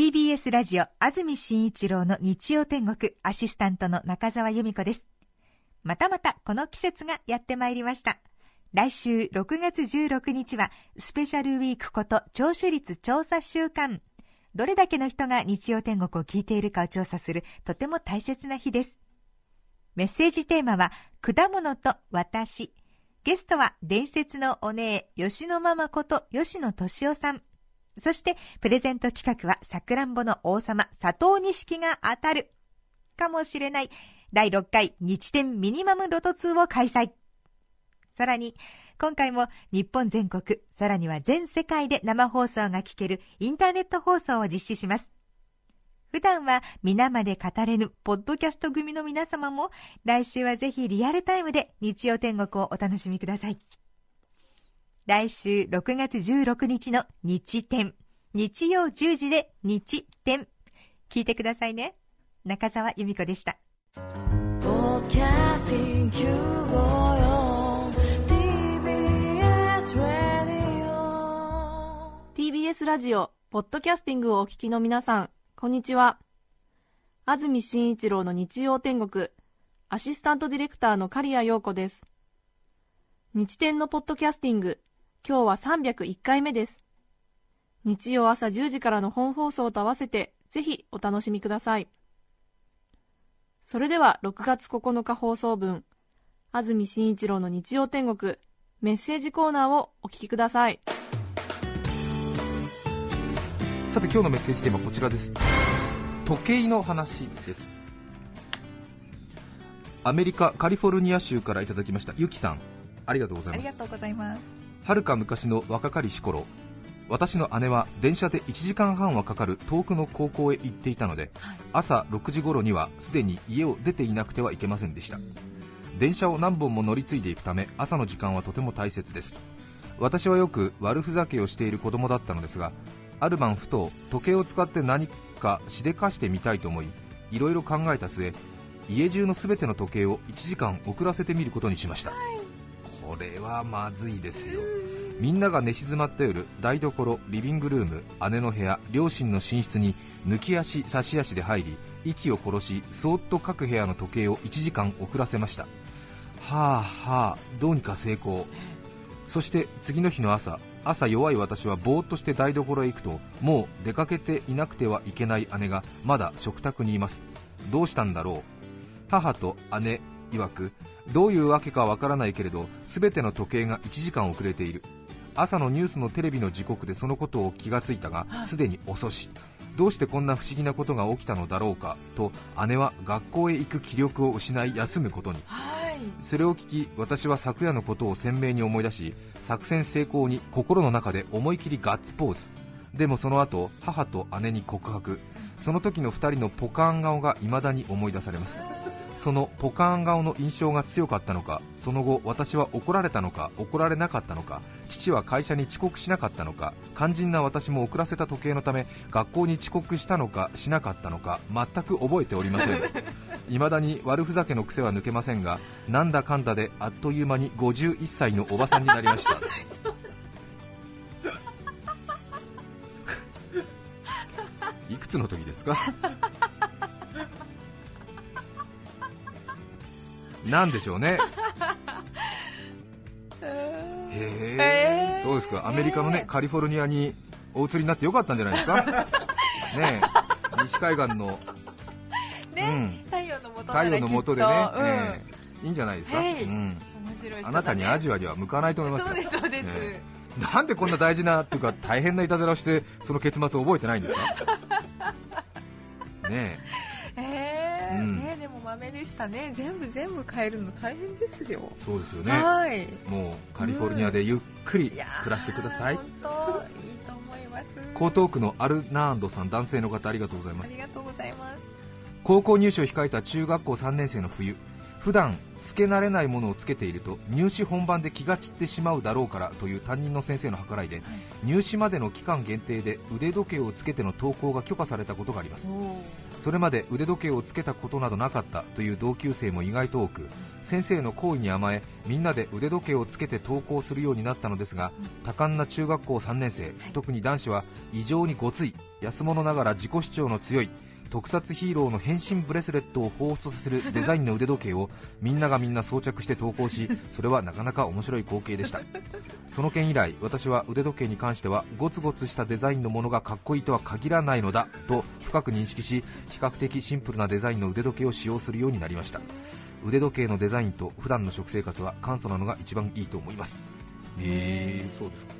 TBS ラジオ安住紳一郎の日曜天国アシスタントの中澤由美子です。またまたこの季節がやってまいりました。来週6月16日はスペシャルウィークこと聴取率調査週間。どれだけの人が日曜天国を聞いているかを調査するとても大切な日です。メッセージテーマは果物と私。ゲストは伝説のお姉吉野ママこと吉野敏夫さん。そしてプレゼント企画はさくらんぼの王様佐藤錦が当たるかもしれない第6回日天ミニマムロト2を開催さらに、今回も日本全国、さらには全世界で生放送が聞けるインターネット放送を実施します。普段は皆まで語れぬポッドキャスト組の皆様も来週はぜひリアルタイムで日曜天国をお楽しみください。来週6月16日の日天、日曜10時で日天。聞いてくださいね。中澤由美子でした。TBS ラジオ、ポッドキャスティングをお聞きの皆さん、こんにちは。安住紳一郎の日曜天国、アシスタントディレクターの刈谷陽子です。日天のポッドキャスティング、今日は301回目です。日曜朝10時からの本放送と合わせて、ぜひお楽しみください。それでは6月9日放送分、安住紳一郎の日曜天国、メッセージコーナーをお聞きください。さて今日のメッセージテーマはこちらです。時計の話です。アメリカカリフォルニア州からいただきました。ゆきさんありがとうございます。ありがとうございます。はるか昔の若かりし頃私の姉は電車で1時間半はかかる遠くの高校へ行っていたので、はい、朝6時頃にはすでに家を出ていなくてはいけませんでした。電車を何本も乗り継いでいくため朝の時間はとても大切です。私はよく悪ふざけをしている子供だったのですがある晩ふと時計を使って何かしでかしてみたいと思いいろいろ考えた末家中の全ての時計を1時間遅らせてみることにしました、はい、これはまずいですよみんなが寝静まった夜台所リビングルーム姉の部屋両親の寝室に抜き足差し足で入り息を殺しそーっと各部屋の時計を1時間遅らせました。はあはあどうにか成功。そして次の日の朝朝弱い私はぼーっとして台所へ行くともう出かけていなくてはいけない姉がまだ食卓にいます。どうしたんだろう。母と姉曰くどういうわけかわからないけれど全ての時計が1時間遅れている。朝のニュースのテレビの時刻でそのことを気がついたがすでに遅し。どうしてこんな不思議なことが起きたのだろうかと姉は学校へ行く気力を失い休むことに、それを聞き私は昨夜のことを鮮明に思い出し作戦成功に心の中で思い切りガッツポーズ。でもその後母と姉に告白。その時の2人のポカーン顔が未だに思い出されますそのポカーン顔の印象が強かったのかその後私は怒られたのか怒られなかったのか父は会社に遅刻しなかったのか肝心な私も遅らせた時計のため学校に遅刻したのかしなかったのか全く覚えておりません。未だに悪ふざけの癖は抜けませんがなんだかんだであっという間に51歳のおばさんになりました。いくつの時ですか？なんでしょうね。へえそうですか。アメリカのねカリフォルニアにお移りになってよかったんじゃないですか？ね西海岸の。ね、太陽の太陽の下でね、いいんじゃないですか、うん、あなたにアジアには向かないと思いますよ。そうですそうです、ね、なんでこんな大事なっていうか大変ないたずらをしてその結末を覚えてないんですか？ねえ豆でしたね。全部全部変えるの大変ですよ。そうですよね。はい。もうカリフォルニアでゆっくり暮らしてください、本当いいと思います。江東区のアルナーンドさん男性の方ありがとうございます。ありがとうございます。高校入試を控えた中学校3年生の冬。普段つけ慣れないものをつけていると入試本番で気が散ってしまうだろうからという担任の先生の計らいで、入試までの期間限定で腕時計をつけての登校が許可されたことがありますそれまで腕時計をつけたことなどなかったという同級生も意外と多く先生の好意に甘えみんなで腕時計をつけて登校するようになったのですが多感な中学校3年生、特に男子は異常にごつい安物ながら自己主張の強い特撮ヒーローの変身ブレスレットを彷彿させるデザインの腕時計をみんながみんな装着して投稿しそれはなかなか面白い光景でした。その件以来私は腕時計に関してはゴツゴツしたデザインのものがかっこいいとは限らないのだと深く認識し比較的シンプルなデザインの腕時計を使用するようになりました。腕時計のデザインと普段の食生活は簡素なのが一番いいと思います。えー、そうですか。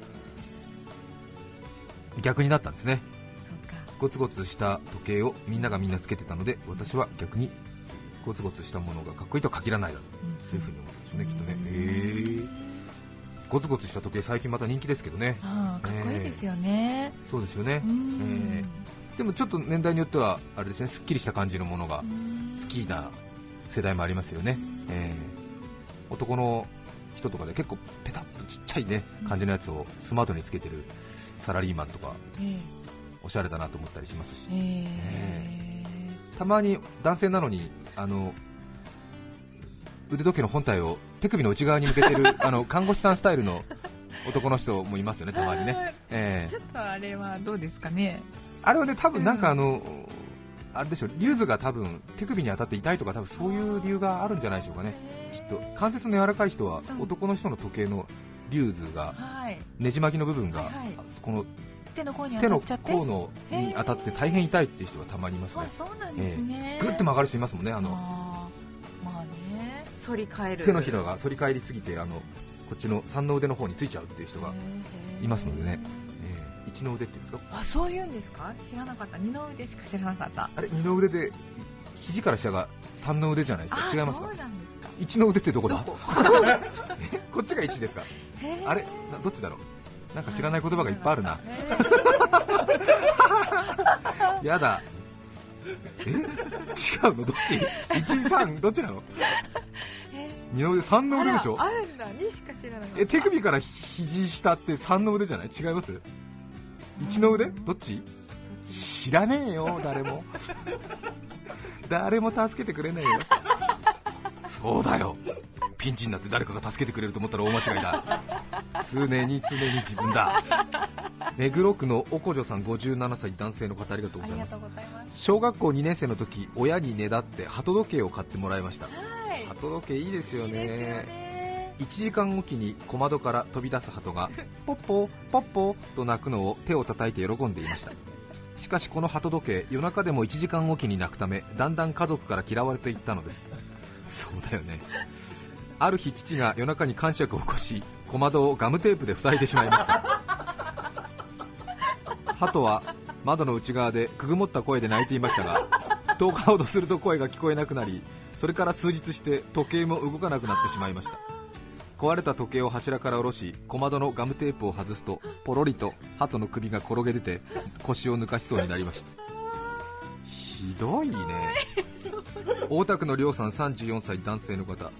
逆になったんですねゴツゴツした時計をみんながみんなつけてたので私は逆にゴツゴツしたものがかっこいいとは限らないだろう、うん、そういうふうに思うんですね、きっとね、えー、ゴツゴツした時計最近また人気ですけどね。かっこいいですよね、えー、そうですよね、えー、でもちょっと年代によってはあれですねすっきりした感じのものが好きな世代もありますよね、えー、男の人とかで結構ペタッとちっちゃいね感じのやつをスマートにつけてるサラリーマンとか、えーおしゃれだなと思ったりしますし、えー、たまに男性なのにあの腕時計の本体を手首の内側に向けてる あの看護師さんスタイルの男の人もいますよね、たまにね、えー、ちょっとあれはどうですかね。あれはね多分なんかあの、うん、あれでしょリューズが多分手首に当たって痛いとか多分そういう理由があるんじゃないでしょうかね、きっと。関節の柔らかい人は男の人の時計のリューズが、ねじ巻きの部分が、この手の甲に当たって？大変痛いっていう人がたまにいますね、そうなんですね、えー、グッと曲がる人いますもんね、あの。まあね、反り返る。手のひらが反り返りすぎてあのこっちの三の腕の方についちゃうっていう人がいますのでね、えー、一の腕っていうんですか？あそういうんですか？知らなかった。二の腕しか知らなかった。あれ？二の腕で肘から下が三の腕じゃないですか？違いますか？一の腕ってどこだ？こ？っちが一ですか？あれ？どっちだろう？なんか知らない言葉がいっぱいあるな、やだ。え？違うの？どっち？1、3どっちなの？二の腕？3の腕でしょ？あるんだ。2しか知らないえ手首から肘下って3の腕じゃない？違います？1の腕？どっち？知らねえよ誰も。誰も助けてくれねえよ。そうだよ。ピンチになって誰かが助けてくれると思ったら大間違いだ常に常に自分だ。目黒区のおこじょさん57歳男性の方ありがとうございます。小学校2年生の時親にねだって鳩時計を買ってもらいました。鳩時計いいですよね。1時間おきに小窓から飛び出す鳩が ポッポポッポと鳴くのを手を叩いて喜んでいました。しかしこの鳩時計夜中でも1時間おきに鳴くためだんだん家族から嫌われていったのです。そうだよね。ある日父が夜中に感触を起こし小窓をガムテープで塞いでしまいました。鳩は窓の内側でくぐもった声で泣いていましたが10日ほどすると声が聞こえなくなりそれから数日して時計も動かなくなってしまいました。壊れた時計を柱から下ろし小窓のガムテープを外すとポロリと鳩の首が転げ出て腰を抜かしそうになりました。ひどいね。大田区の亮さん34歳男性の方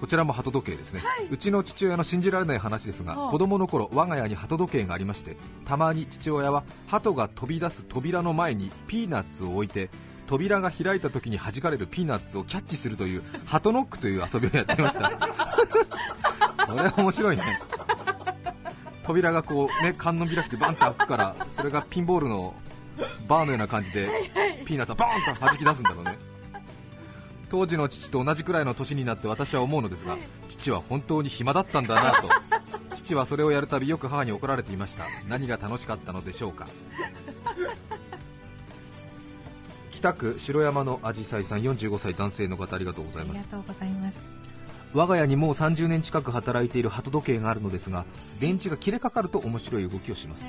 こちらも鳩時計ですね、はい、うちの父親の信じられない話ですが、はあ、子供の頃我が家に鳩時計がありましてたまに父親は鳩が飛び出す扉の前にピーナッツを置いて扉が開いた時に弾かれるピーナッツをキャッチするというハトノックという遊びをやっていました。これは面白いね。扉がこうね観音開きでバンと開くからそれがピンボールのバーのような感じでピーナッツをバーンと弾き出すんだろうね当時の父と同じくらいの年になって私は思うのですが父は本当に暇だったんだなと。父はそれをやるたびよく母に怒られていました。何が楽しかったのでしょうか。北区城山のあじさいさん45歳男性の方ありがとうございます。我が家にもう30年近く働いている鳩時計があるのですが電池が切れかかると面白い動きをします。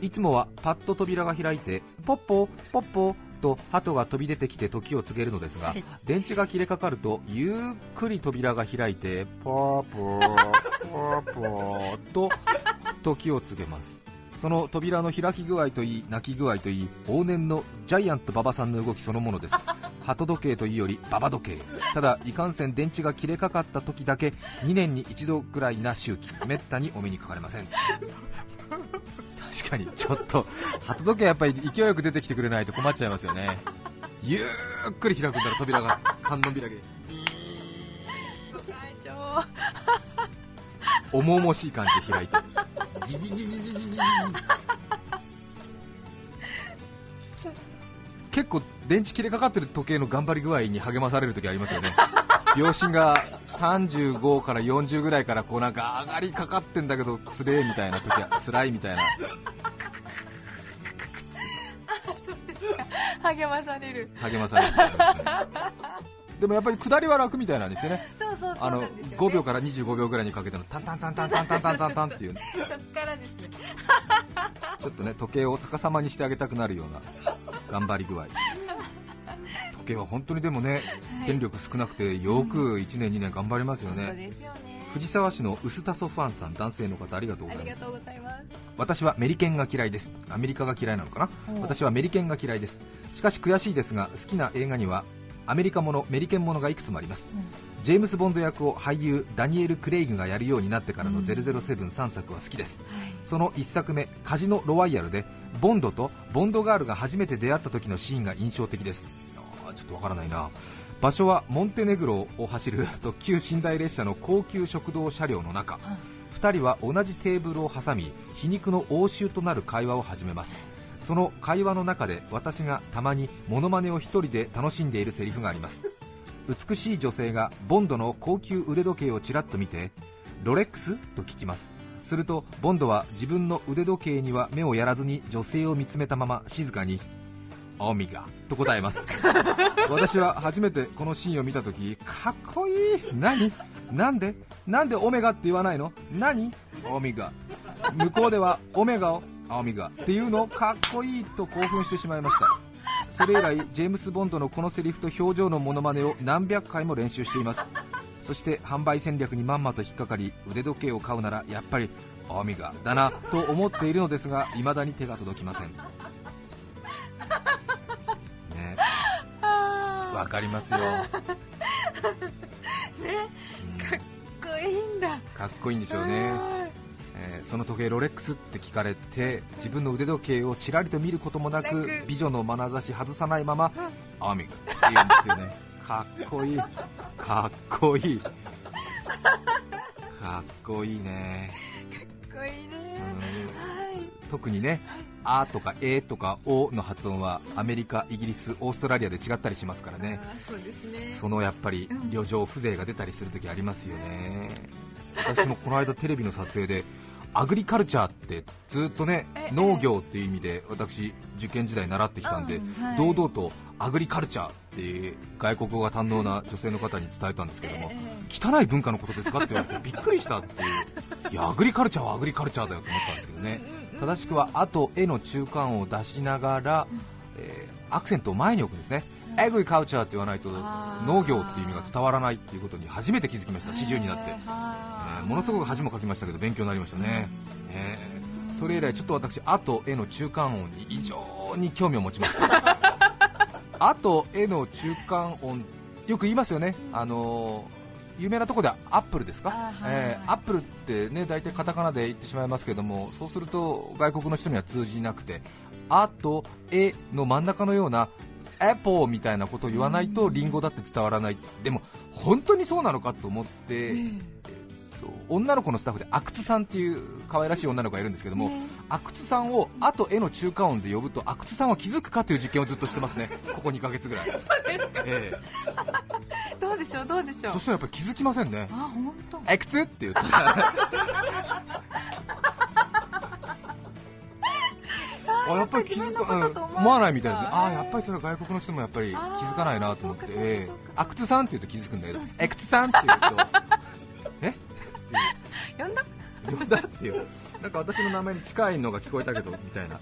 いつもはパッと扉が開いてポッポポッポと鳩が飛び出てきて時を告げるのですが、はい、電池が切れかかるとゆっくり扉が開いてポーポーポーポーと時を告げますその扉の開き具合といい泣き具合といい往年のジャイアント馬場さんの動きそのものです鳩時計というよりババ時計ただいかんせん電池が切れかかった時だけ2年に一度ぐらいな周期めったにお目にかかれません確かに。ちょっと鳩時計やっぱり勢いよく出てきてくれないと困っちゃいますよね。ゆっくり開くんだら扉が。観音開きで重々しい感じで開いてギギギギギギギギ。結構電池切れかかってる時計の頑張り具合に励まされる時ありますよね。秒針が35から40ぐらいからこうなんか上がりかかってんだけどつれえみたいな時は 辛いみたいな。励まされる。励まされるでもやっぱり下りは楽みたいなんですよね。あの5秒から25秒ぐらいにかけてのタンタンタンタンタンタンタンタンタンっていう。そっからですね。ちょっとね時計を逆さまにしてあげたくなるような頑張り具合時計は本当にでもね、電力少なくてよく1年2年頑張りますよね、藤沢市のウスタソファンさん男性の方ありがとうございます。私はメリケンが嫌いです。アメリカが嫌いなのかな？私はメリケンが嫌いです。しかし悔しいですが好きな映画にはアメリカものメリケンものがいくつもあります、ジェームス・ボンド役を俳優ダニエル・クレイグがやるようになってからのうん。007-3作は好きです。はい。その1作目カジノ・ロワイヤルでボンドとボンドガールが初めて出会った時のシーンが印象的ですちょっとわからないな。場所はモンテネグロを走る特急寝台列車の高級食堂車両の中。2人は同じテーブルを挟み皮肉の応酬となる会話を始めます。その会話の中で私がたまにモノマネを一人で楽しんでいるセリフがあります。美しい女性がボンドの高級腕時計をちらっと見てロレックス？と聞きます。するとボンドは自分の腕時計には目をやらずに女性を見つめたまま静かにオミガと答えます。私は初めてこのシーンを見た時かっこいい。何？なんで？なんでオメガって言わないの？何？オミガ向こうではオメガをオミガっていうのかっこいいと興奮してしまいました。それ以来ジェームス・ボンドのこのセリフと表情のモノマネを何百回も練習しています。そして販売戦略にまんまと引っかかり腕時計を買うならやっぱりオミガだなと思っているのですが未だに手が届きませんわかりますよ、う んかっこいいんだ。かっこいいんでしょうね、えーその時計ロレックスって聞かれて自分の腕時計をちらりと見ることもなく美女の眼差し外さないまま「アミガ」って言うんですよね。かっこいい。かっこいい。かっこいいね、かっこいいね。うん。はい。特にね「あ」とか「え」とか「お」の発音はアメリカ、イギリス、オーストラリアで違ったりしますからね。そうですね。そのやっぱりうん。旅情風情が出たりするときありますよね、私もこの間テレビの撮影でアグリカルチャーってずっとねえ農業っていう意味で私受験時代習ってきたんで、堂々とアグリカルチャーっていう外国語が堪能な女性の方に伝えたんですけども、え汚い文化のことですかって言われてびっくりしたっていう。いやアグリカルチャーはアグリカルチャーだよと思ったんですけどね正しくは「あ」と「え」の中間を出しながら、えーアクセントを前に置くんですね、アグリカルチャーって言わないと農業っていう意味が伝わらないっていうことに初めて気づきました、40になって、えーものすごく恥もかきましたけど勉強になりましたね、えーそれ以来ちょっと私「あ」と「え」の中間音に異常に興味を持ちました「あ」と「え」の中間音よく言いますよね、あのー有名なところではアップルですか、あはい。えーアップルってね大体カタカナで言ってしまいますけどもそうすると外国の人には通じなくて「あ」と「え」の真ん中のような「エポー」みたいなことを言わないとリンゴだって伝わらない。でも本当にそうなのかと思って、えっと女の子のスタッフで阿久津さんっていう可愛らしい女の子がいるんですけども、阿久津さんを「あ」と「え」の中間音で呼ぶと阿久津さんは気づくかという実験をずっとしてますね。ここ2ヶ月ぐらい、えどうでしょうどうでしょう。えそしたらやっぱり気づきませんね。あ本当「えくつ?」って言って。あやっぱり気づか、うん、思わないみたいで、ああやっぱりそれは外国の人もやっぱり気づかないなと思って。阿久津さんって言うと気づくんだけど「えくつさん」って言うと「っていうなんか私の名前に近いのが聞こえたけどみたいな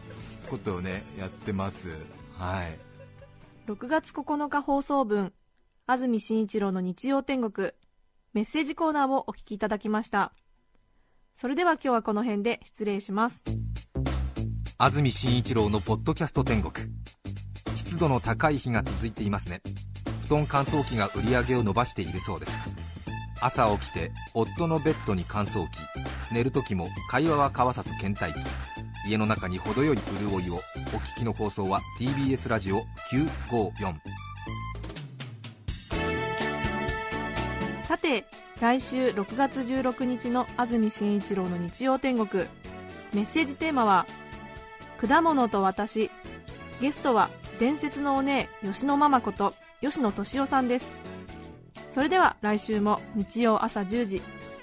ことをねやってます。はい。6月9日放送分安住紳一郎の日曜天国。メッセージコーナーをお聞きいただきました。それでは今日はこの辺で失礼します。安住紳一郎のポッドキャスト天国。湿度の高い日が続いていますね。室温乾燥機が売り上げを伸ばしているそうです。朝起きて夫のベッドに乾燥機寝る時も会話は交わさず倦怠期。家の中に程よい潤いをお聞きの放送は TBS ラジオ954さて来週6月16日の安住紳一郎の日曜天国。メッセージテーマは「果物と私」ゲストは伝説のお姉吉野ママこと吉野敏夫さんです。それでは来週も日曜朝10時。